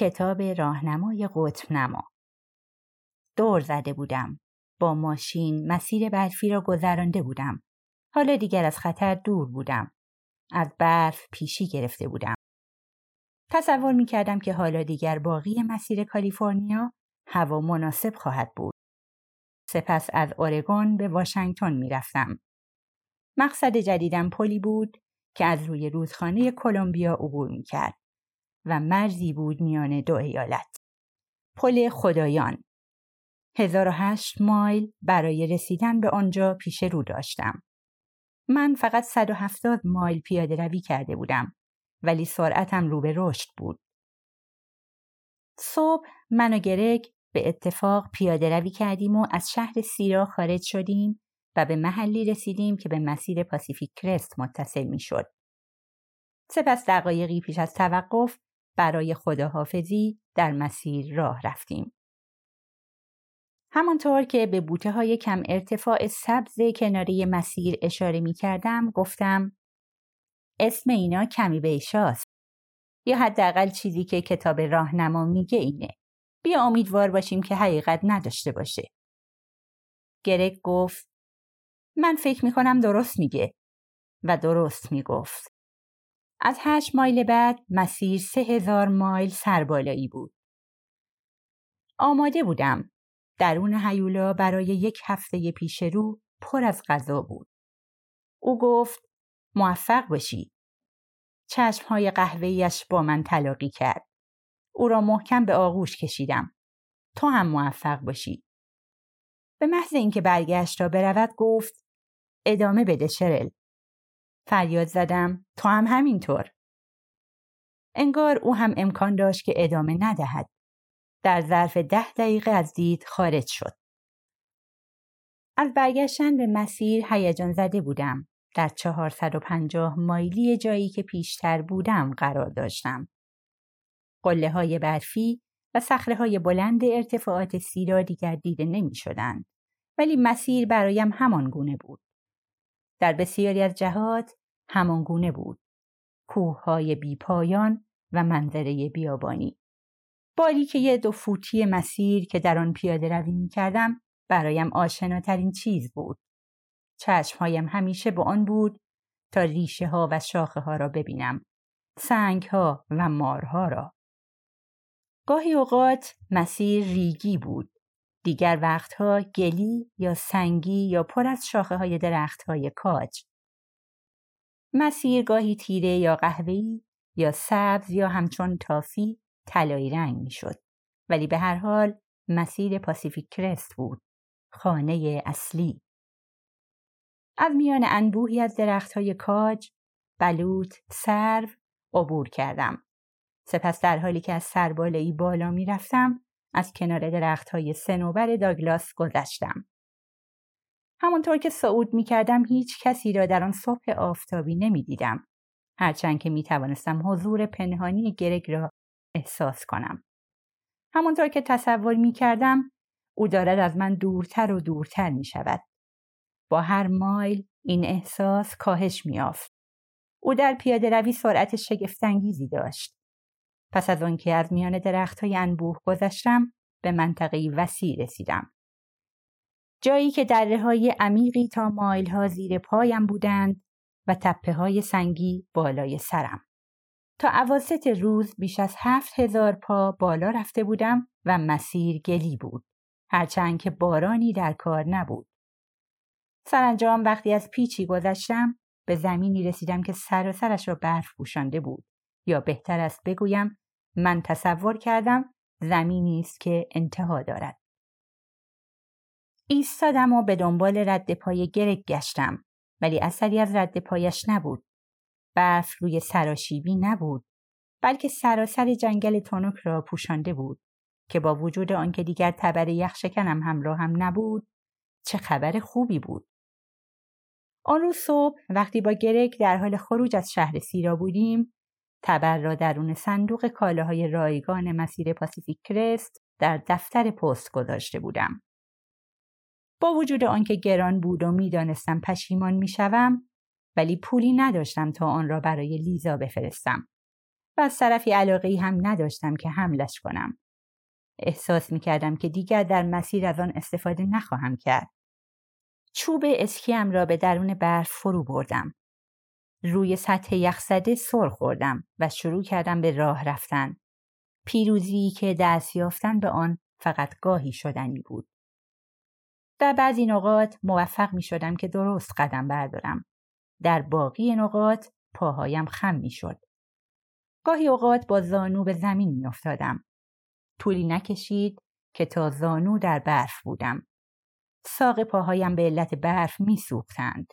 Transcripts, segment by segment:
کتاب راهنمای قطب نما دور زده بودم. با ماشین مسیر برفی را گذرانده بودم. حالا دیگر از خطر دور بودم. از برف پیشی گرفته بودم. تصور می کردم که حالا دیگر باقی مسیر کالیفرنیا هوا مناسب خواهد بود. سپس از اورگون به واشنگتن می رفتم. مقصد جدیدم پلی بود که از روی رودخانه کلمبیا عبور می کرد. و مرزی بود میان دو ایالت. پل خدایان 1008 مایل برای رسیدن به آنجا پیش رو داشتم. من فقط 170 مایل پیاده روی کرده بودم ولی سرعتم رو به رشد بود. صبح من و گرگ به اتفاق پیاده روی کردیم و از شهر سیرا خارج شدیم و به محلی رسیدیم که به مسیر پاسیفیک کرست متصل می شد. سپس دقایقی پیش از توقف برای خداحافظی در مسیر راه رفتیم. همانطور که به بوته های کم ارتفاع سبز کناری مسیر اشاره می کردم گفتم اسم اینا کمی بیشاست یا حداقل چیزی که کتاب راهنما میگه اینه. بیا امیدوار باشیم که حقیقت نداشته باشه. گرگ گفت من فکر می کنم درست میگه و درست می‌گفت. از هشت مایل بعد مسیر سه هزار مایل سربالایی بود. آماده بودم. درون هیولا برای یک هفته پیش رو پر از غذا بود. او گفت موفق باشی. چشمهای قهوهیش با من تلاقی کرد. او را محکم به آغوش کشیدم. تو هم موفق باشی. به محض اینکه برگشت را برود گفت ادامه بده شرل. فریاد زدم تو هم همینطور. انگار او هم امکان داشت که ادامه ندهد. در ظرف ده دقیقه از دید خارج شد. از برگشتن به مسیر هیجان زده بودم. در 450 مایلی جایی که پیشتر بودم قرار داشتم. قله های برفی و سخره های بلند ارتفاعات سیرا دیگر دیده نمی شدند. ولی مسیر برایم همان گونه بود. در بسیاری از جهات همانگونه بود. کوههای بیپایان و منظره بیابانی. که یه دو فوتی مسیر که در آن پیاده روی می کردم برایم آشناترین چیز بود. چشمهایم همیشه به آن بود تا ریشه ها و شاخه ها را ببینم. سنگ ها و مارها را. گاهی اوقات مسیر ریگی بود. دیگر وقتها گلی یا سنگی یا پر از شاخه های درخت های کاج. مسیر گاهی تیره یا قهوه‌ای یا سبز یا همچون تافی طلایی رنگ می‌شد. ولی به هر حال مسیر پاسیفیک کرست بود. خانه اصلی. از میان انبوهی از درختهای کاج بلوط سرو عبور کردم. سپس در حالی که از سربالایی بالا می‌رفتم از کنار درختهای سنوبر داگلاس گذشتم. همانطور که صعود می کردم هیچ کسی را در آن صبح آفتابی نمی دیدم. هرچند که می توانستم حضور پنهانی گرگ را احساس کنم. همانطور که تصور می کردم او دارد از من دورتر و دورتر می شود. با هر مایل این احساس کاهش می آفد. او در پیاده روی سرعت شگفتانگیزی داشت. پس از آنکه از میان درخت های انبوه گذشتم به منطقه وسیع رسیدم. جایی که دره های عمیقی تا مایل ها زیر پایم بودند و تپه های سنگی بالای سرم. تا عواسط روز بیش از هفت هزار پا بالا رفته بودم و مسیر گلی بود. هرچند که بارانی در کار نبود. سرانجام وقتی از پیچی گذشتم به زمینی رسیدم که سر و سرش را برف پوشانده بود یا بهتر است بگویم من تصور کردم زمینی است که انتها دارد. ایستادم و به دنبال رد پای گرگ گشتم ولی اثری از رد پایش نبود. برف روی سراشیبی نبود بلکه سراسر جنگل تونک را پوشانده بود که با وجود آنکه دیگر تبر یخشکنم همراه هم نبود چه خبر خوبی بود. آن روز صبح وقتی با گرگ در حال خروج از شهر سیرا بودیم تبر را درون صندوق کالاهای رایگان مسیر پاسیفیک کرست در دفتر پست گذاشته بودم. با وجود آنکه گران بود و می‌دانستم پشیمان می‌شوم ولی پولی نداشتم تا آن را برای لیزا بفرستم و از طرفی علاقه هم نداشتم که حملش کنم. احساس می کردم که دیگر در مسیر از آن استفاده نخواهم کرد. چوب اسکیم را به درون برف فرو بردم. روی سطح یخزده سر خوردم و شروع کردم به راه رفتن. پیروزی که دست یافتن به آن فقط گاهی شدنی بود. در بعضی نقاط موفق می شدم که درست قدم بردارم. در باقی نقاط پاهایم خم می شد. گاهی اوقات با زانو به زمین می افتادم. طولی نکشید که تا زانو در برف بودم. ساق پاهایم به علت برف می سوختند.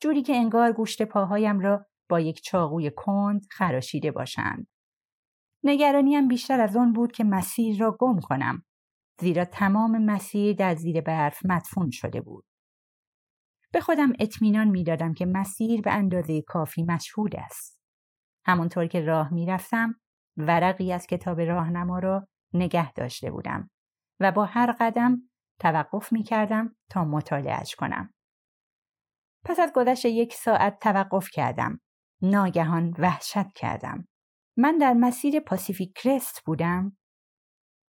جوری که انگار گوشت پاهایم را با یک چاقوی کند خراشیده باشند. نگرانیم بیشتر از آن بود که مسیر را گم کنم زیرا تمام مسیر در زیر برف مدفون شده بود. به خودم اطمینان می‌دادم که مسیر به اندازه کافی مشهود است. همانطور که راه می‌رفتم ورقی از کتاب راهنما را نگه داشته بودم و با هر قدم توقف می کردم تا مطالعهش کنم. پس از گذشت یک ساعت توقف کردم. ناگهان وحشت کردم. من در مسیر پاسیفیک کرست بودم.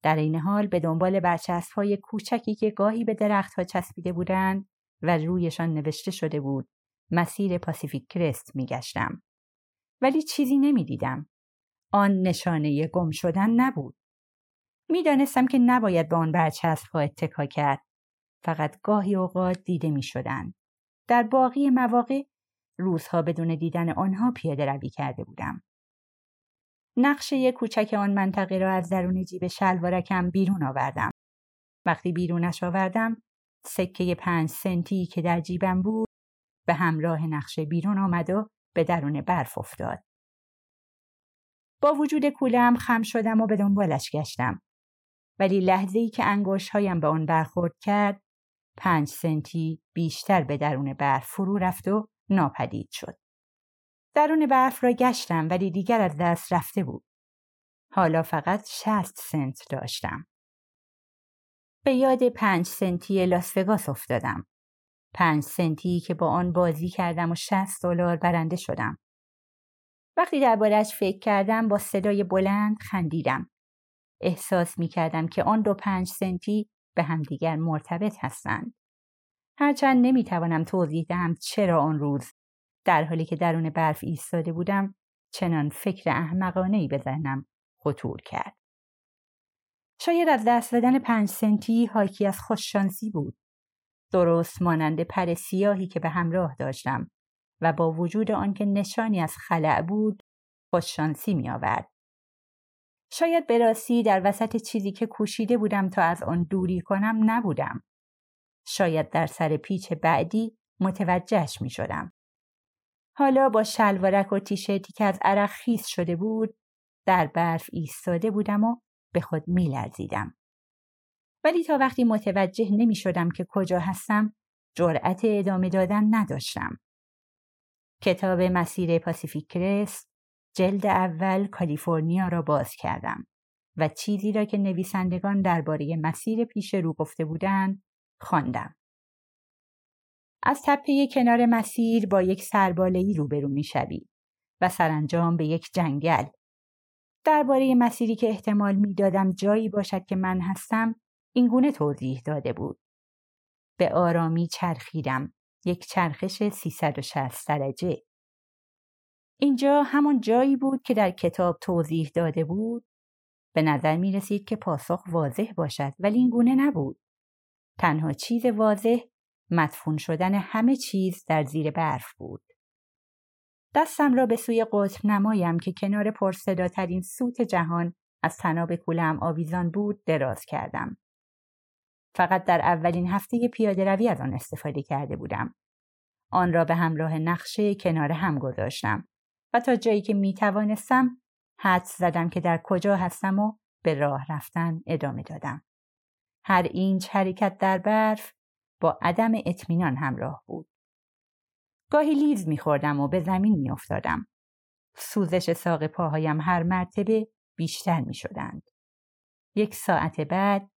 در این حال به دنبال برچسب های کوچکی که گاهی به درخت ها چسبیده بودند و رویشان نوشته شده بود مسیر پاسیفیک کرست می گشتم. ولی چیزی نمی دیدم. آن نشانه گم شدن نبود. می‌دانستم که نباید به آن برچسب ها اتکا کرد. فقط گاهی اوقات دیده می شدن. در باقی مواقع روزها بدون دیدن آنها پیاده روی کرده بودم. نقشه کوچک آن منطقه را از درون جیب شلوارکم بیرون آوردم. وقتی بیرونش آوردم سکه پنج سنتی که در جیبم بود به همراه نقشه بیرون آمد و به درون برف افتاد. با وجود کولم خم شدم و به دنبالش گشتم. ولی لحظه ای که انگوش هایم به آن برخورد کرد پنج سنتی بیشتر به درون برف فرو رفت و ناپدید شد. درون برف را گشتم ولی دیگر از دست رفته بود. حالا فقط شست سنت داشتم. به یاد پنج سنتی لاس وگاس افتادم. پنج سنتی که با آن بازی کردم و شست دلار برنده شدم. وقتی دربارهش فکر کردم با صدای بلند خندیدم. احساس می کردم که آن دو پنج سنتی به همدیگر مرتبط هستند. هرچند نمی توانم توضیح دهم چرا آن روز در حالی که درون برف ایستاده بودم چنان فکر احمقانه ای به ذهنم خطور کرد. شاید از دست دادن پنج سنتی حاکی از خوششانسی بود. درست مانند پر سیاهی که به همراه داشتم و با وجود آنکه نشانی از خلع بود خوششانسی می آورد. شاید به در وسط چیزی که کوشیده بودم تا از آن دوری کنم نبودم. شاید در سر پیچ بعدی متوجهش می شدم. حالا با شلوارک و تیشرتی که از عرق خیس شده بود در برف ایستاده بودم و به خود می لرزیدم. ولی تا وقتی متوجه نمی شدم که کجا هستم جرأت ادامه دادن نداشتم. کتاب مسیر پاسیفیک کرست جلد اول کالیفرنیا را باز کردم و چیزی را که نویسندگان درباره مسیر پیش رو گفته بودند خواندم. از تپه کنار مسیر با یک سربالهی روبرو می‌شوی و سرانجام به یک جنگل. درباره مسیری که احتمال می‌دادم جایی باشد که من هستم اینگونه توضیح داده بود. به آرامی چرخیدم. یک چرخش 360 درجه. اینجا همون جایی بود که در کتاب توضیح داده بود. به نظر می رسید که پاسخ واضح باشد ولی این گونه نبود. تنها چیز واضح مدفون شدن همه چیز در زیر برف بود. دستم را به سوی قطب نمایم که کنار پرصداترین سوت جهان از تناب کولم آویزان بود دراز کردم. فقط در اولین هفته پیاده روی از آن استفاده کرده بودم. آن را به همراه نقشه کنار هم گذاشتم و تا جایی که می توانستم حدس زدم که در کجا هستم و به راه رفتن ادامه دادم. هر اینچ حرکت در برف با عدم اطمینان همراه بود. گاهی لیز میخوردم و به زمین میافتادم. سوزش ساق پاهایم هر مرتبه بیشتر می شدند. یک ساعت بعد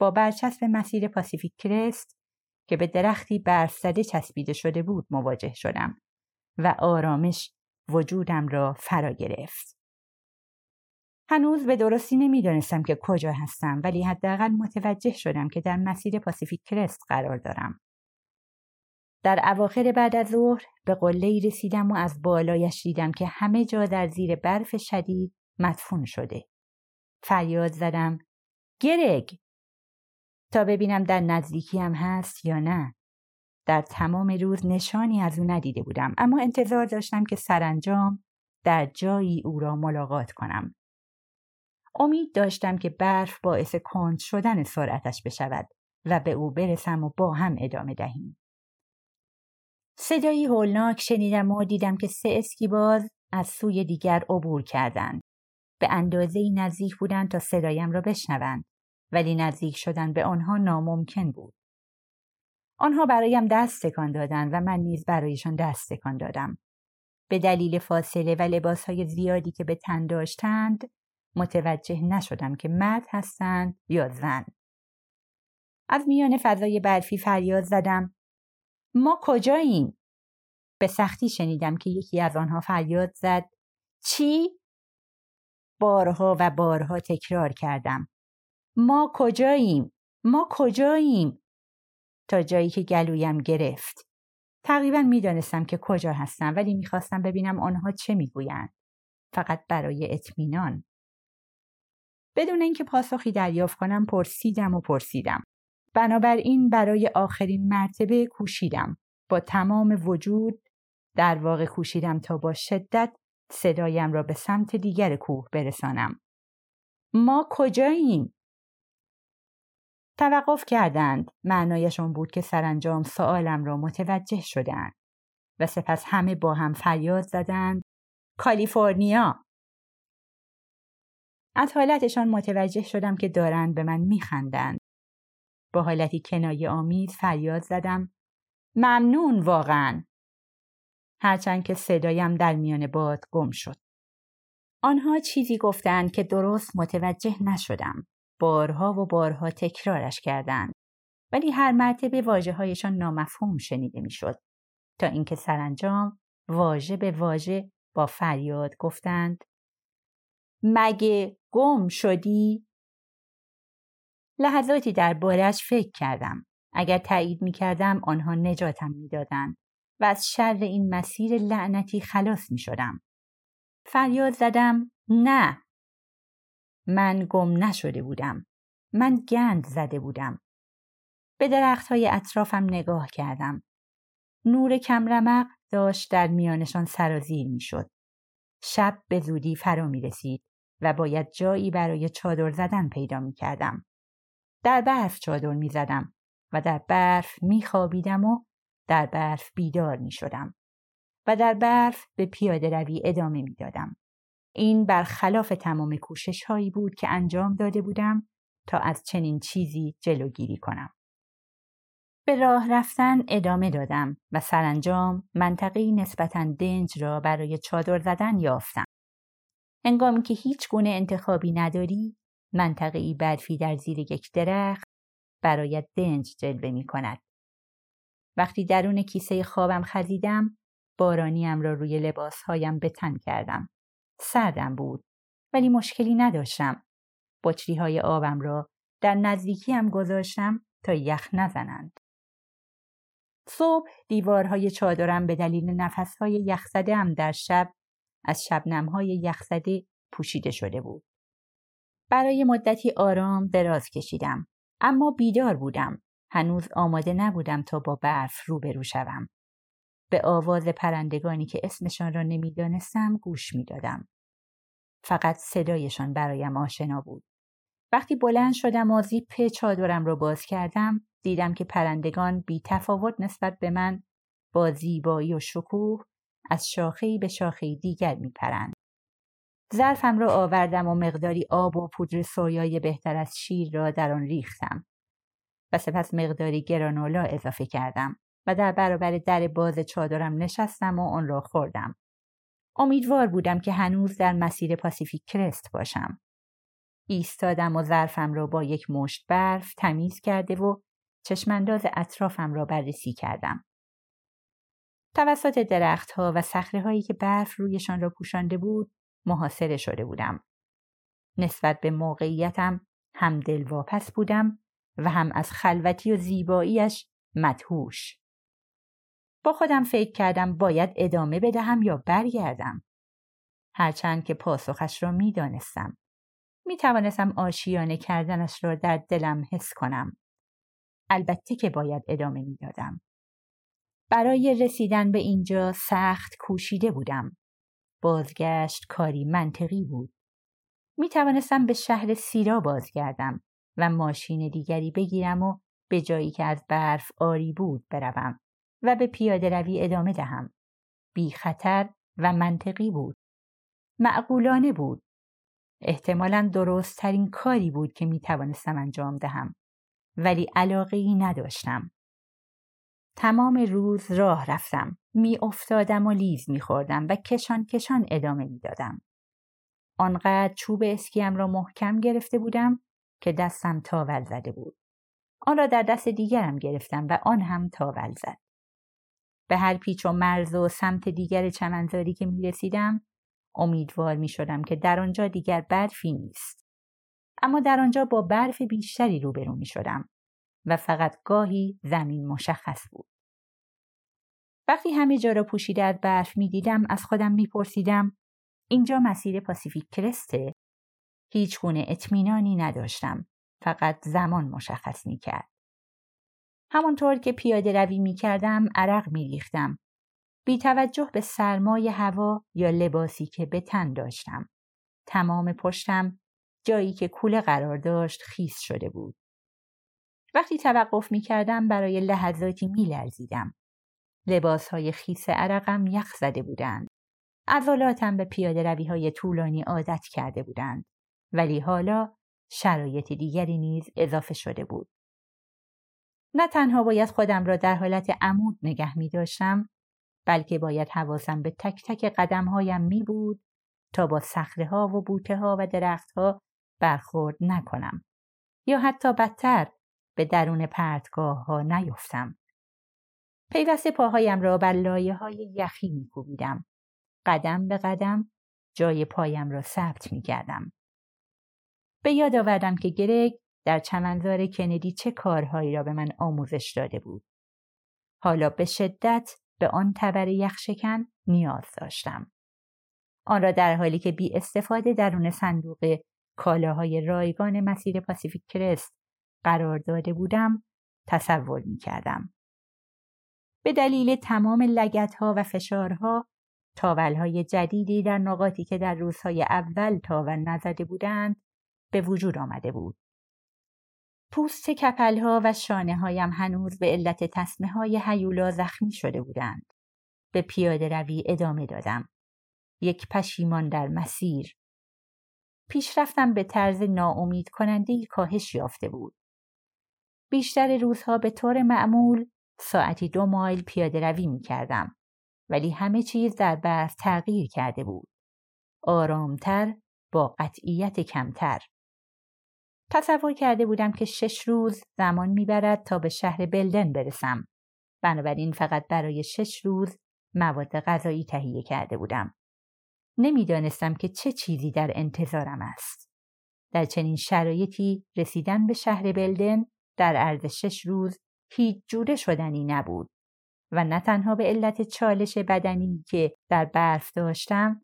با برچسب مسیر پاسیفیک کرست که به درختی برف زده چسبیده شده بود مواجه شدم و آرامش وجودم را فرا گرفت. هنوز به درستی نمی‌دانستم که کجا هستم ولی حداقل متوجه شدم که در مسیر پاسیفیک کرست قرار دارم. در اواخر بعد از ظهر به قله رسیدم و از بالایش دیدم که همه جا در زیر برف شدید مدفون شده. فریاد زدم گرگ تا ببینم در نزدیکی هم هست یا نه. در تمام روز نشانی از او ندیده بودم اما انتظار داشتم که سرانجام در جایی او را ملاقات کنم. امید داشتم که برف باعث کند شدن سرعتش بشود و به او برسم و با هم ادامه دهیم. صدایی هولناک شنیدم و دیدم که سه اسکیباز از سوی دیگر عبور کردند. به اندازه نزدیک بودند تا صدایم را بشنوند ولی نزدیک شدن به آنها ناممکن بود. آنها برایم دست تکان دادند و من نیز برایشان دست تکان دادم. به دلیل فاصله و لباسهای زیادی که به تن داشتند متوجه نشدم که مرد هستند یا زن. از میان فضای برفی فریاد زدم ما کجاییم؟ به سختی شنیدم که یکی از آنها فریاد زد چی؟ بارها و بارها تکرار کردم ما کجاییم؟ ما کجاییم؟ تا جایی که گلویم گرفت. تقریبا می‌دانستم که کجا هستم ولی می‌خواستم ببینم آنها چه می‌گویند. فقط برای اطمینان. بدون اینکه پاسخی دریافت کنم پرسیدم و پرسیدم. بنابراین برای آخرین مرتبه کوشیدم. با تمام وجود در واقع کوشیدم تا با شدت صدایم را به سمت دیگر کوه برسانم. ما کجاییم؟ توقف کردند. معنایشان بود که سرانجام سوالم را متوجه شدند و سپس همه با هم فریاد زدند کالیفرنیا از حالتشان متوجه شدم که دارند به من میخندند. با حالتی کنایه آمیز فریاد زدم. ممنون واقعا. هرچند که صدایم در میان باد گم شد. آنها چیزی گفتند که درست متوجه نشدم. بارها و بارها تکرارش کردند. ولی هر مرتبه واجه هایشان نامفهوم شنیده می‌شد. تا اینکه سرانجام واژه به واژه با فریاد گفتند مگه گم شدی؟ لحظاتی در بارش فکر کردم. اگر تایید می کردم آنها نجاتم می‌دادند و از شر این مسیر لعنتی خلاص می شدم. فریاد زدم نه من گم نشده بودم. من گند زده بودم. به درخت های اطرافم نگاه کردم. نور کمرمق داشت در میانشان سرازیر می شد. شب به زودی فرا می رسید و باید جایی برای چادر زدن پیدا می کردم. در برف چادر می زدم و در برف می خوابیدم و در برف بیدار می شدم و در برف به پیاده روی ادامه می دادم. این برخلاف تمام کوشش هایی بود که انجام داده بودم تا از چنین چیزی جلوگیری کنم. به راه رفتن ادامه دادم و سرانجام منطقی نسبتا دنج را برای چادر زدن یافتم. انگامی که هیچ گونه انتخابی نداری، منطقی برفی در زیر یک درخت برایت دنج جلوه می کند. وقتی درون کیسه خوابم خزیدم، بارانیم را روی لباسهایم به تن کردم. سردم بود ولی مشکلی نداشتم. بطری های آبم را در نزدیکیم گذاشتم تا یخ نزنند. صبح دیوارهای چادرم به دلیل نفسهای یخزده هم در شب از شبنمهای یخزده پوشیده شده بود. برای مدتی آرام دراز کشیدم اما بیدار بودم. هنوز آماده نبودم تا با برف روبرو شوم. به آواز پرندگانی که اسمشان را نمی‌دانستم گوش می‌دادم. فقط صدایشان برایم آشنا بود. وقتی بلند شدم و زیپ چادرم را باز کردم دیدم که پرندگان بی تفاوت نسبت به من با زیبایی و شکوه از شاخهای به شاخه دیگر میپرند. ظرفم را آوردم و مقداری آب و پودر سویای بهتر از شیر را در آن ریختم و سپس مقداری گرانولا اضافه کردم و در برابر در باز چادرم نشستم و آن را خوردم. امیدوار بودم که هنوز در مسیر پاسیفیک کرست باشم. ایستادم و ظرفم را با یک مشت برف تمیز کرده و چشمانداز اطرافم را بررسی کردم. توسط درختها و صخره که برف رویشان را پوشانده بود محاصره شده بودم. نسبت به موقعیتم هم دلواپس بودم و هم از خلوتی و زیباییش مدهوش. با خودم فکر کردم باید ادامه بدهم یا برگردم. هرچند که پاسخش را می دانستم. می توانستم آشیانه کردنش را در دلم حس کنم. البته که باید ادامه می دادم. برای رسیدن به اینجا سخت کوشیده بودم. بازگشت کاری منطقی بود. می توانستم به شهر سیرا بازگردم و ماشین دیگری بگیرم و به جایی که از برف آری بود بروم و به پیاده روی ادامه دهم. بی خطر و منطقی بود. معقولانه بود. احتمالا درست ترین کاری بود که می توانستم انجام دهم. ولی علاقه ای نداشتم. تمام روز راه رفتم. می افتادم و لیز می خوردم و کشان کشان ادامه می دادم. آنقدر چوب اسکیم را محکم گرفته بودم که دستم تاول زده بود. آن را در دست دیگرم گرفتم و آن هم تاول زد. به هر پیچ و مرز و سمت دیگر چمنزاری که می رسیدم امیدوار می شدم که در آنجا دیگر برفی نیست. اما در آنجا با برف بیشتری روبرو می شدم و فقط گاهی زمین مشخص بود. وقتی همه جا را پوشیده از برف می دیدم از خودم می پرسیدم اینجا مسیر پاسیفیک کرسته؟ هیچ گونه اطمینانی نداشتم. فقط زمان مشخص می کرد. همانطور که پیاده روی می کردم عرق می ریختم. بی توجه به سرمای هوا یا لباسی که به تن داشتم. تمام پشتم جایی که کوله قرار داشت خیس شده بود. وقتی توقف می کردم برای لحظاتی می لرزیدم. لباس های خیس عرقم یخ زده بودند. عضلاتم به پیاده روی های طولانی عادت کرده بودند. ولی حالا شرایط دیگری نیز اضافه شده بود. نه تنها باید خودم را در حالت عمود نگه می داشتم بلکه باید حواسم به تک تک قدم هایم می بود تا با سخره ها و بوته ها و درخت ها برخورد نکنم یا حتی بدتر به درون پرتگاه ها نیفتم. پیوسته پاهایم را بر لایه های یخی می کوبیدم. قدم به قدم جای پایم را ثبت می کردم. به یاد آوردم که گرگ در چمنزار کندی چه کارهایی را به من آموزش داده بود. حالا به شدت به آن تبر یخشکن نیاز داشتم. آن را در حالی که بی استفاده درون صندوق کالاهای رایگان مسیر پاسیفیک کرست قرار داده بودم تصور می کردم. به دلیل تمام لگت ها و فشارها تاول های جدیدی در نقاطی که در روزهای اول تاول نزده بودند به وجود آمده بود. پوست کپلها و شانه هایم هنوز به علت تصمه های حیولا زخمی شده بودند. به پیاده روی ادامه دادم. یک پشیمان در مسیر. پیشرفتم به طرز ناامید کننده کاهش یافته بود. بیشتر روزها به طور معمول ساعتی دو مایل پیاده روی می کردم. ولی همه چیز در برف تغییر کرده بود. آرامتر با قطعیت کمتر. تصور کرده بودم که شش روز زمان می‌برد تا به شهر بلدن برسم. بنابراین فقط برای شش روز مواد غذایی تهیه کرده بودم. نمی‌دانستم که چه چیزی در انتظارم است. در چنین شرایطی رسیدن به شهر بلدن در عرض شش روز هیچ جوره شدنی نبود و نه تنها به علت چالش بدنی که در برف داشتم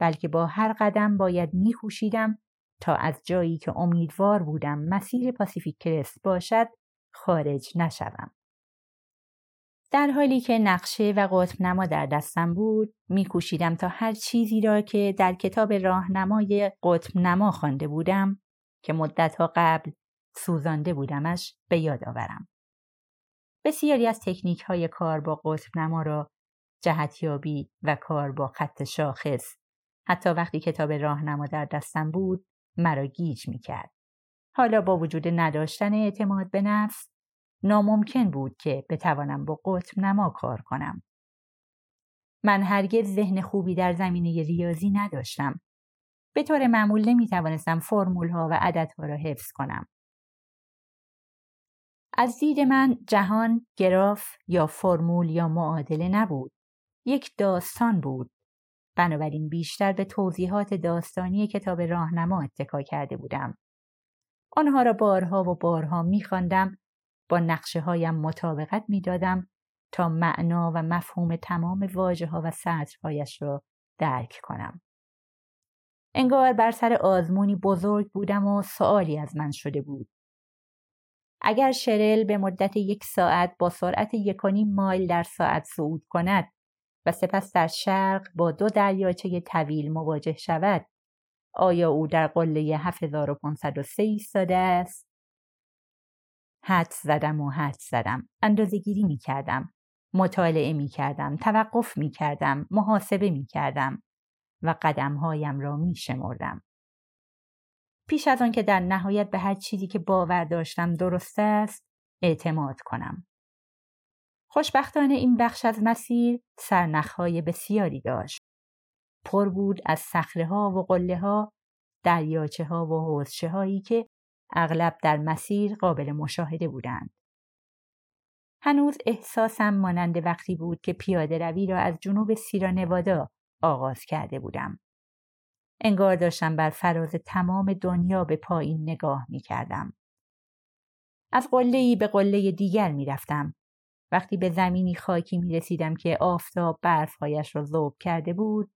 بلکه با هر قدم باید میخوشیدم تا از جایی که امیدوار بودم مسیر پاسیفیک کرست باشد خارج نشوم. در حالی که نقشه و قطب نما در دستم بود میکوشیدم تا هر چیزی را که در کتاب راهنمای قطب نما خوانده بودم که مدتها قبل سوزانده بودمش به یاد آورم. بسیاری از تکنیک های کار با قطب نما را جهتیابی و کار با خط شاخص حتی وقتی کتاب راهنما در دستم بود مرا گیج می کرد. حالا با وجود نداشتن اعتماد به نفس ناممکن بود که بتوانم با قطب نما کار کنم. من هرگز ذهن خوبی در زمینه ریاضی نداشتم. به طور معمول نمی توانستم فرمول ها و عددها را حفظ کنم. از دید من جهان گراف یا فرمول یا معادله نبود. یک داستان بود. بنابراین بیشتر به توضیحات داستانی کتاب راهنما اتکا کرده بودم. آنها را بارها و بارها میخواندم با نقشه هایم مطابقت می‌دادم تا معنا و مفهوم تمام واجه ها و سطرهایش را درک کنم. انگار بر سر آزمونی بزرگ بودم و سوالی از من شده بود. اگر شرل به مدت یک ساعت با سرعت یکونیم مایل در ساعت صعود کند و سپس در شرق با دو دریاچه طویل مواجه شود آیا او در قله 7503 ایستاده است؟ حد زدم و حد زدم. اندازه گیری می کردم. مطالعه می کردم. توقف می کردم. محاسبه می کردم. و قدمهایم را می شمردم. پیش از آن که در نهایت به هر چیزی که باور داشتم درست است اعتماد کنم. خوشبختانه این بخش از مسیر سرنخهای بسیاری داشت. پر بود از سخره ها و قله ها، دریاچه ها و حوزچه هایی که اغلب در مسیر قابل مشاهده بودند. هنوز احساسم مانند وقتی بود که پیاده روی را از جنوب سیرا نوادا آغاز کرده بودم. انگار داشتم بر فراز تمام دنیا به پایین نگاه می کردم. از قله به قله دیگر می رفتم. وقتی به زمینی خاکی می رسیدم که آفتاب برفهایش را ذوب کرده بود،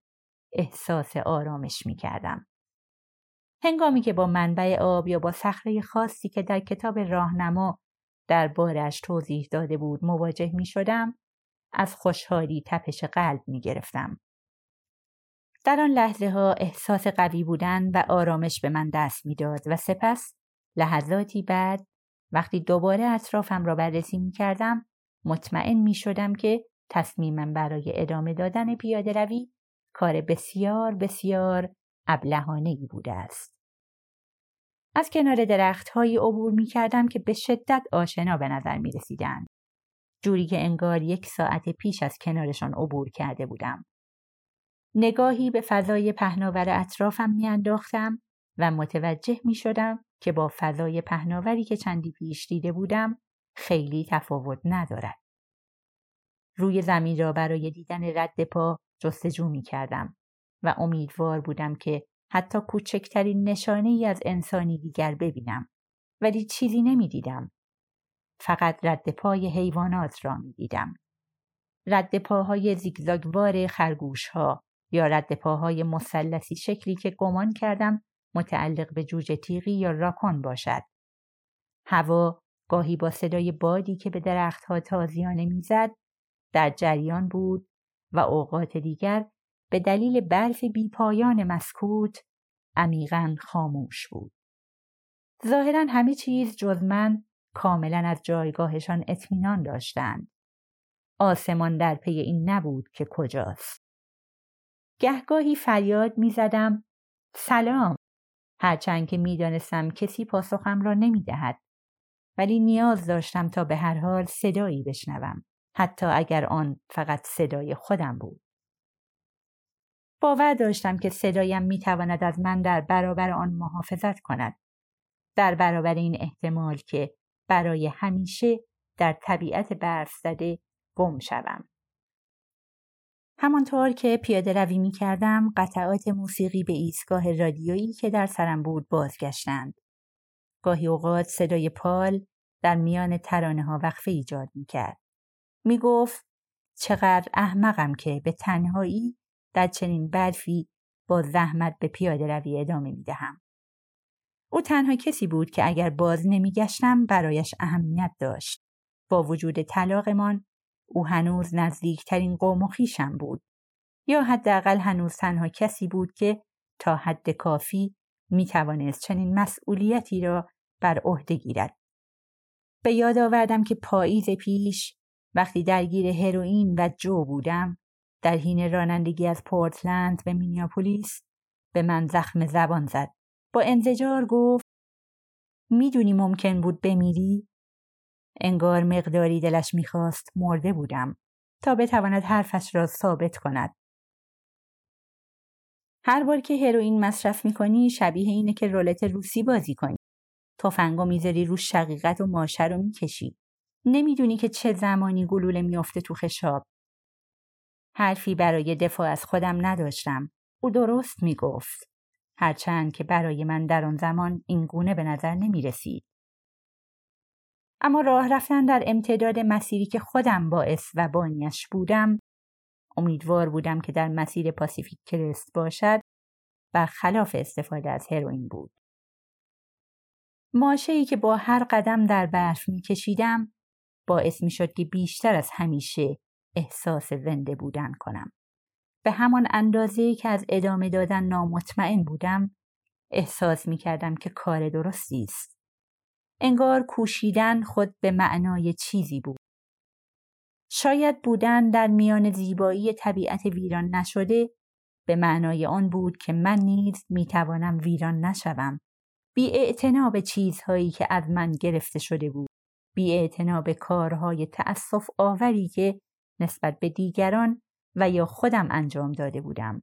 احساس آرامش می کردم. هنگامی که با منبع آب یا با صخره خاصی که در کتاب راهنما در بارش توضیح داده بود مواجه می شدم، از خوشحالی تپش قلب می گرفتم. در آن لحظه ها احساس قوی بودن و آرامش به من دست می‌داد و سپس لحظاتی بعد وقتی دوباره اطرافم را بررسی می کردم مطمئن می شدم که تصمیمم برای ادامه دادن پیاده روی کار بسیار بسیار ابلهانه ای بوده است. از کنار درخت هایی عبور می کردم که به شدت آشنا به نظر می رسیدن. جوری که انگار یک ساعت پیش از کنارشان عبور کرده بودم. نگاهی به فضای پهناور اطرافم میانداختم و متوجه می شدم که با فضای پهناوری که چندی پیش دیده بودم خیلی تفاوت ندارد. روی زمین را برای دیدن رد پا جستجو می کردم و امیدوار بودم که حتی کوچکترین نشانه ای از انسانی دیگر ببینم ولی چیزی نمی دیدم. فقط رد پای حیوانات را می دیدم. رد پاهای زیگزاگوار خرگوش ها یا رد پاهای مثلثی شکلی که گمان کردم متعلق به جوجه تیغی یا راکون باشد. هوا گاهی با صدای بادی که به درختها تازیانه می‌زد در جریان بود و اوقات دیگر به دلیل برف بیپایان مسکوت عمیقا خاموش بود. ظاهرا همه چیز جز من کاملا از جایگاهشان اطمینان داشتند. آسمان در پی این نبود که کجاست. گهگاهی فریاد می زدم سلام هرچند که می دانستم کسی پاسخم را نمی دهد. ولی نیاز داشتم تا به هر حال صدایی بشنوم حتی اگر آن فقط صدای خودم بود. باور داشتم که صدایم می تواند از من در برابر آن محافظت کند. در برابر این احتمال که برای همیشه در طبیعت برف زده گم شوم. همانطور که پیاده روی می کردم قطعات موسیقی به ایستگاه رادیویی که در سرم بود بازگشتند. گاهی اوقات صدای پال در میان ترانه ها وقفه ایجاد می کرد. می گفت چقدر احمقم که به تنهایی در چنین برفی با زحمت به پیاده روی ادامه می دهم. او تنها کسی بود که اگر باز نمی گشتم برایش اهمیت داشت. با وجود طلاقمان او هنوز نزدیکترین قوم و خیشم بود یا حداقل هنوز تنها کسی بود که تا حد کافی می توانست چنین مسئولیتی را بر عهده گیرد. به یاد آوردم که پاییز پیش وقتی درگیر هروئین و جو بودم در حین رانندگی از پورتلند به مینیاپولیس به من زخم زبان زد. با انزجار گفت می‌دونی ممکن بود بمیری؟ انگار مقداری دلش می‌خواست مرده بودم تا بتواند حرفش را ثابت کند. هر بار که هروئین مصرف می‌کنی شبیه اینه که رولت روسی بازی کنی. تفنگو می‌ذاری رو شقیقت و ماشه رو می‌کشی. نمی‌دونی که چه زمانی گلوله میافته تو خشاب. حرفی برای دفاع از خودم نداشتم. او درست می گفت. هرچند که برای من در آن زمان این گونه به نظر نمی رسید. اما راه رفتن در امتداد مسیری که خودم باعث و بانیش بودم امیدوار بودم که در مسیر پاسیفیک کرست باشد خلاف استفاده از هروئین بود. ماشه‌ای که با هر قدم در برف میکشیدم باعث می‌شد که بیشتر از همیشه احساس زنده بودن کنم. به همان اندازه که از ادامه دادن نامطمئن بودم احساس می کردم که کار درستی است. انگار کوشیدن خود به معنای چیزی بود. شاید بودن در میان زیبایی طبیعت ویران نشده به معنای آن بود که من نیز می توانم ویران نشوم. بی به چیزهایی که از من گرفته شده بود. بی به کارهای تأصف آوری که نسبت به دیگران و یا خودم انجام داده بودم.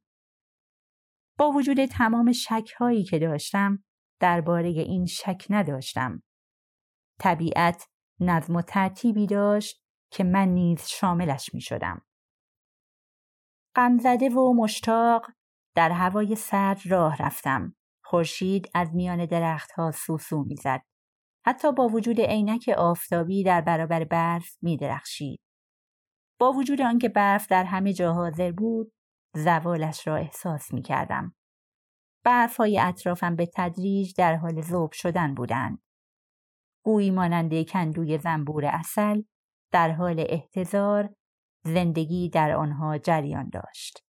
با وجود تمام شکهایی که داشتم درباره این شک نداشتم. طبیعت نظم و ترتیبی داشت که من نیز شاملش می شدم. غمزده و مشتاق در هوای سرد راه رفتم. خورشید از میان درختها سوسو می‌زد. حتی با وجود عینک آفتابی در برابر برف می درخشید. با وجود آنکه برف در همه جا حاضر بود زوالش را احساس می کردم. برف های اطرافم به تدریج در حال ذوب شدن بودند. گویی مانند کندوی زنبور اصل در حال احتضار زندگی در آنها جریان داشت.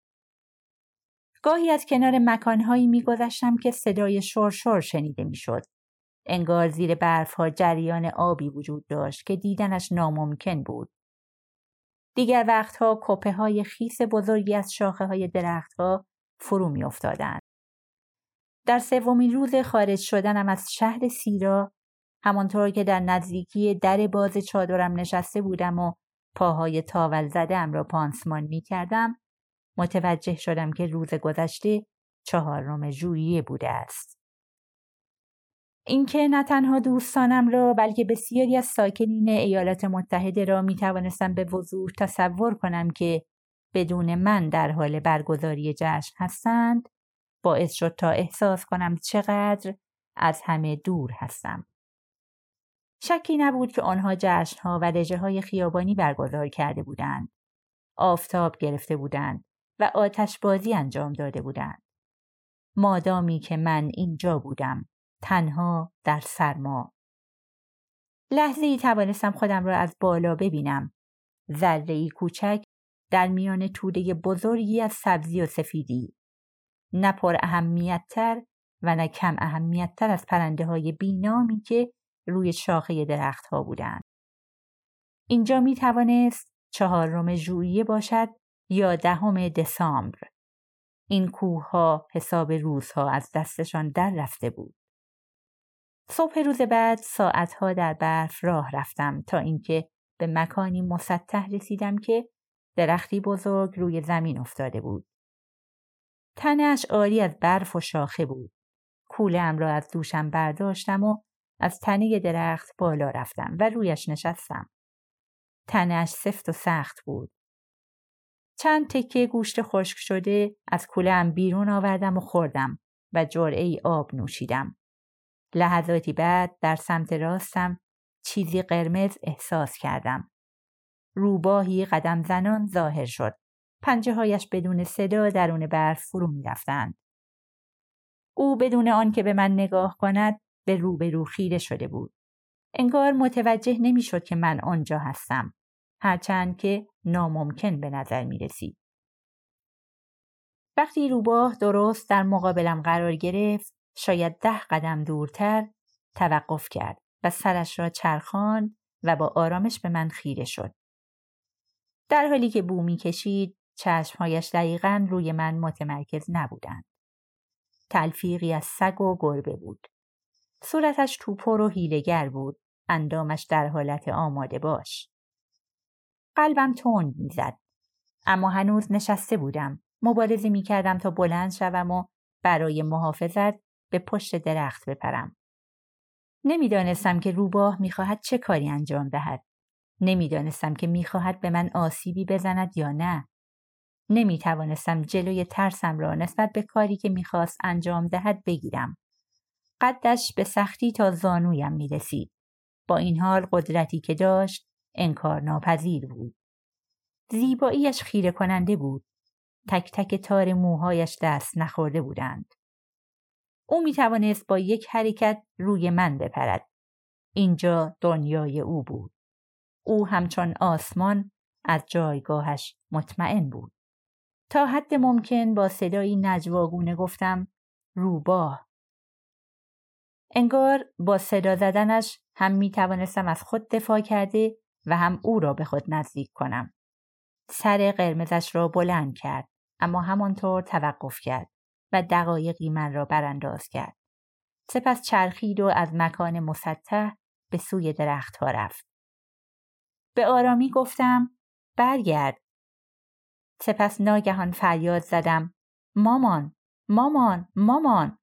گاهی از کنار مکانهایی میگذشتم که صدای شرشر شنیده می‌شد. انگار زیر برفها جریان آبی وجود داشت که دیدنش ناممکن بود. دیگر وقتها کپه های خیس بزرگی از شاخه های درختها فرو می افتادن. در سومین روز خارج شدنم از شهر سیرا همانطور که در نزدیکی در باز چادرم نشسته بودم و پاهای تاول زده را پانسمان می کردم متوجه شدم که روز گذشته چهارم ژوئیه بوده است. اینکه نه تنها دوستانم را بلکه بسیاری از ساکنین ایالات متحده را می توانستم به وضوح تصور کنم که بدون من در حال برگزاری جشن هستند باعث شد تا احساس کنم چقدر از همه دور هستم. شکی نبود که آنها جشنها و رژه های خیابانی برگزار کرده بودند. آفتاب گرفته بودند و آتش بازی انجام داده بودند. مادامی که من اینجا بودم تنها در سرما لحظه ای توانستم خودم را از بالا ببینم ذره ای کوچک در میان توده بزرگی از سبزی و سفیدی نه پر اهمیتتر و نه کم اهمیتتر از پرنده های بینامی که روی شاخه درختها بودند. اینجا می توانست چهارم ژوئیه باشد یا دهم دسامبر. این کوه ها حساب روزها از دستشان در رفته بود. صبح روز بعد ساعتها در برف راه رفتم تا اینکه به مکانی مسطح رسیدم که درختی بزرگ روی زمین افتاده بود. تنش عالی از برف و شاخه بود. کولم را از دوشم برداشتم و از تنه درخت بالا رفتم و رویش نشستم. تنش سفت و سخت بود. چند تکه گوشت خشک شده از کولم بیرون آوردم و خوردم و جرعه ای آب نوشیدم. لحظاتی بعد در سمت راستم چیزی قرمز احساس کردم. روباهی قدم زنان ظاهر شد. پنجه هایش بدون صدا درون برف فرو می رفتند. او بدون آن که به من نگاه کند به روبرو خیره شده بود. انگار متوجه نمی‌شد که من آنجا هستم. هرچند که ناممکن به نظر می رسید. وقتی روباه درست در مقابلم قرار گرفت شاید ده قدم دورتر توقف کرد و سرش را چرخاند و با آرامش به من خیره شد. در حالی که بو می کشید چشمهایش دقیقا روی من متمرکز نبودند. تلفیقی از سگ و گربه بود. صورتش توپر و هیلگر بود. اندامش در حالت آماده باش. قلبم تند می‌زد. اما هنوز نشسته بودم. مبارزه می کردم تا بلند شوم و برای محافظت به پشت درخت بپرم. نمی‌دانستم که روباه می‌خواهد چه کاری انجام دهد. نمی‌دانستم که می‌خواهد به من آسیبی بزند یا نه. نمی توانستم جلوی ترسم را نسبت به کاری که می‌خواست انجام دهد بگیرم. قدش به سختی تا زانویم می رسید. با این حال قدرتی که داشت انکار ناپذیر بود. زیباییش خیره کننده بود. تک تک تار موهایش دست نخورده بودند. او می توانست با یک حرکت روی من بپرد. اینجا دنیای او بود. او همچون آسمان از جایگاهش مطمئن بود. تا حد ممکن با صدایی نجواگونه گفتم روباه. انگار با صدا زدنش هم می توانستم از خود دفاع کرده و هم او را به خود نزدیک کنم. سر قرمزش را بلند کرد اما همانطور توقف کرد و دقایقی من را برانداز کرد. سپس چرخید و از مکان مسطح به سوی درختها رفت. به آرامی گفتم برگرد. سپس ناگهان فریاد زدم مامان مامان مامان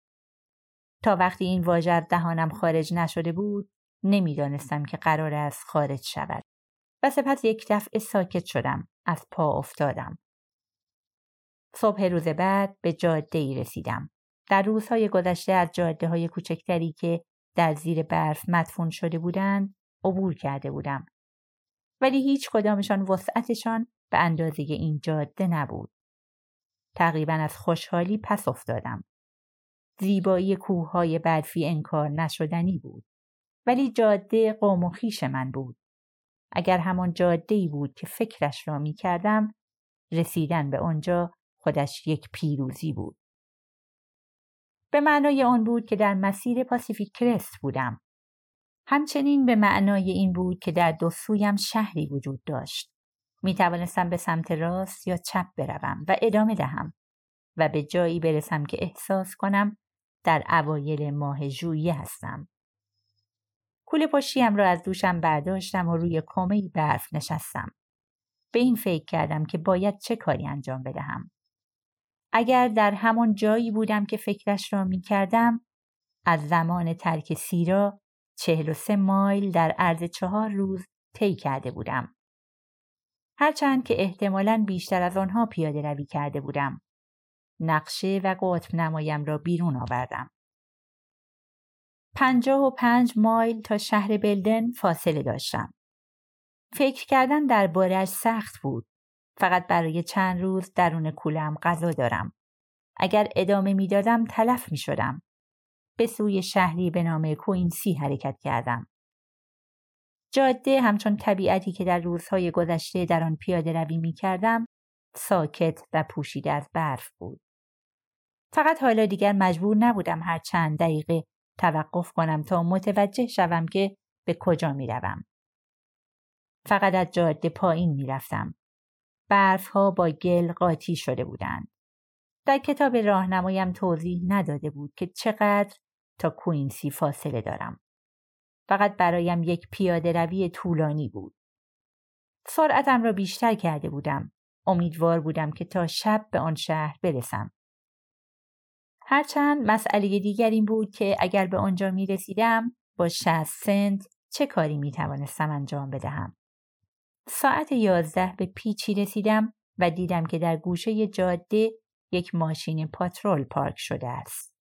تا وقتی این واژه از دهانم خارج نشده بود نمی‌دانستم که قرار است خارج شود. و سپس یک دفعه ساکت شدم از پا افتادم. صبح روز بعد به جاده ای رسیدم. در روزهای گذشته از جاده های کوچکتری که در زیر برف مدفون شده بودند عبور کرده بودم. ولی هیچ کدامشان وسعتشان به اندازه این جاده نبود. تقریبا از خوشحالی پس افتادم. زیبایی کوههای برفی انکار نشدنی بود. ولی جاده قوم و خیش من بود. اگر همان جاده ای بود که فکرش را می کردم رسیدن به آنجا خودش یک پیروزی بود. به معنای آن بود که در مسیر پاسیفیک کرست بودم. همچنین به معنای این بود که در دو سویم شهری وجود داشت. می توانستم به سمت راست یا چپ بروم و ادامه دهم و به جایی برسم که احساس کنم در اوایل ماه ژوئیه هستم. کوله پشتیم را از دوشم برداشتم و روی کمه برف نشستم. به این فکر کردم که باید چه کاری انجام بدهم. اگر در همان جایی بودم که فکرش را می کردم، از زمان ترک سیرا چهل و سه مایل در عرض چهار روز طی کرده بودم. هرچند که احتمالاً بیشتر از آنها پیاده روی کرده بودم. نقشه و قطب نمایم را بیرون آوردم. پنجاه و پنج مایل تا شهر بلدن فاصله داشتم. فکر کردن دربارهاش سخت بود. فقط برای چند روز درون کولم غذا دارم. اگر ادامه می‌دادم تلف می شدم. به سوی شهری به نام کوینسی حرکت کردم. جاده همچون طبیعتی که در روزهای گذشته در آن پیاده روی می کردم ساکت و پوشیده از برف بود. فقط حالا دیگر مجبور نبودم هر چند دقیقه توقف کنم تا متوجه شوم که به کجا می روم. فقط از جاده پایین می رفتم. برف ها با گل قاطی شده بودند. در کتاب راهنمایم توضیح نداده بود که چقدر تا کوینسی فاصله دارم. فقط برایم یک پیاده روی طولانی بود. سرعتم را بیشتر کرده بودم. امیدوار بودم که تا شب به آن شهر برسم. هرچند مسئله دیگر این بود که اگر به آنجا می رسیدم با شست سنت چه کاری می توانستم انجام بدهم. ساعت یازده به پیچی رسیدم و دیدم که در گوشه جاده یک ماشین پاترول پارک شده است.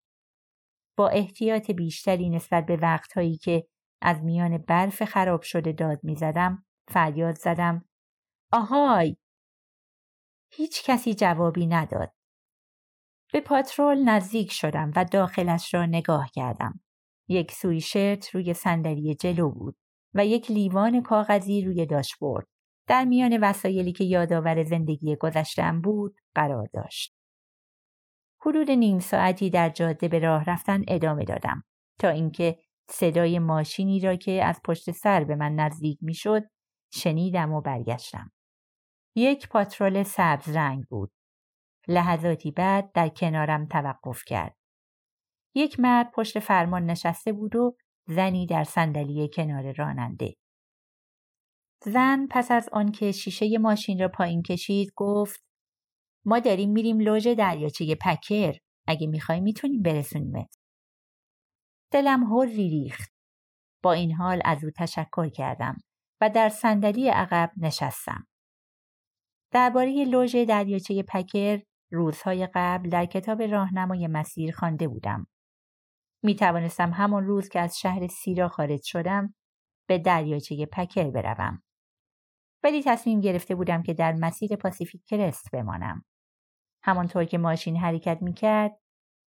با احتیاط بیشتری نسبت به وقتهایی که از میان برف خراب شده داد می زدم فریاد زدم آهای هیچ کسی جوابی نداد به پاترول نزدیک شدم و داخلش را نگاه کردم یک سویشرت روی صندلی جلو بود و یک لیوان کاغذی روی داشبورد در میان وسایلی که یادآور زندگی گذشتم بود قرار داشت حدود نیم ساعتی در جاده به راه رفتن ادامه دادم تا اینکه صدای ماشینی را که از پشت سر به من نزدیک می‌شد شنیدم و برگشتم. یک پاترول سبز رنگ بود. لحظاتی بعد در کنارم توقف کرد. یک مرد پشت فرمان نشسته بود و زنی در صندلی کنار راننده. زن پس از آنکه شیشه ماشین را پایین کشید گفت ما داریم میریم لوژ دریاچه پکر اگه می‌خوای می‌تونیم برسونیمت. دلم هری ریخت. با این حال از او تشکر کردم و در صندلی عقب نشستم. درباره لوژ دریاچه پکر روزهای قبل در کتاب راهنمای مسیر خوانده بودم. می توانستم همان روز که از شهر سیرا خارج شدم به دریاچه پکر بروم. ولی تصمیم گرفته بودم که در مسیر پاسیفیک کرست بمانم. همانطور که ماشین حرکت می کرد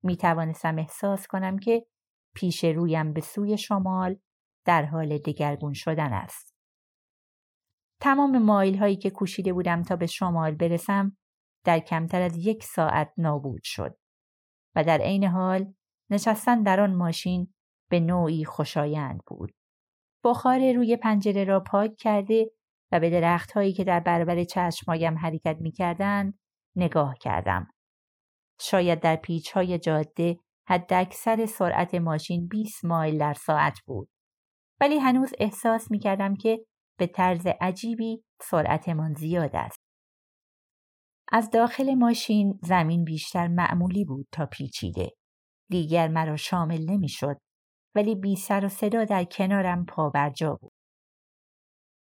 می توانستم احساس کنم که پیش رویم به سوی شمال در حال دگرگون شدن است. تمام مایل هایی که کوشیده بودم تا به شمال برسم در کمتر از یک ساعت نابود شد و در عین حال نشستن در آن ماشین به نوعی خوشایند بود. بخار روی پنجره را پاک کرده و به درخت هایی که در برابر چشمایم حرکت می کردند نگاه کردم. شاید در پیچ های جاده حد اکثر سرعت ماشین 20 مایل در ساعت بود. ولی هنوز احساس می کردم که به طرز عجیبی سرعتمان زیاد است. از داخل ماشین زمین بیشتر معمولی بود تا پیچیده. دیگر مرا شامل نمی‌شد ولی بی سر و صدا در کنارم پا جا بود.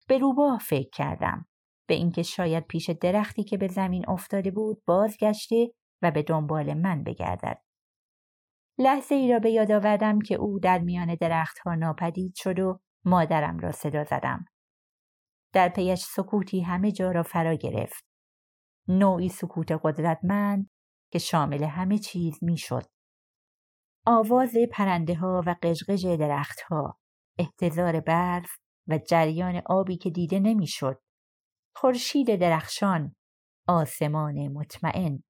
به روباه فکر کردم. به اینکه شاید پیش درختی که به زمین افتاده بود بازگشته و به دنبال من بگردد. لحظه ای را به یاد آوردم که او در میان درختها ناپدید شد و مادرم را صدا زدم. در پیش سکوتی همه جا را فرا گرفت. نوعی سکوت قدرتمند که شامل همه چیز می‌شد. آواز پرنده ها و قشقش درخت ها، احتضار برف و جریان آبی که دیده نمی‌شد. خورشید درخشان، آسمان مطمئن،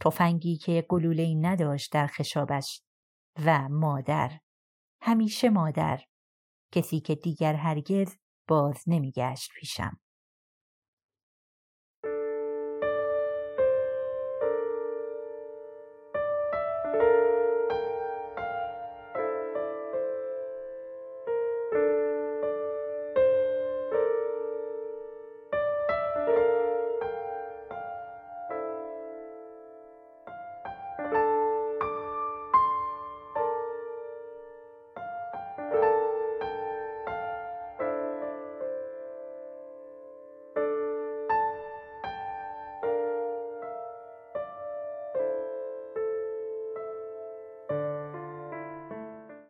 تفنگی که گلوله نداشت در خشابش و مادر، همیشه مادر، کسی که دیگر هرگز باز نمیگشت پیشم.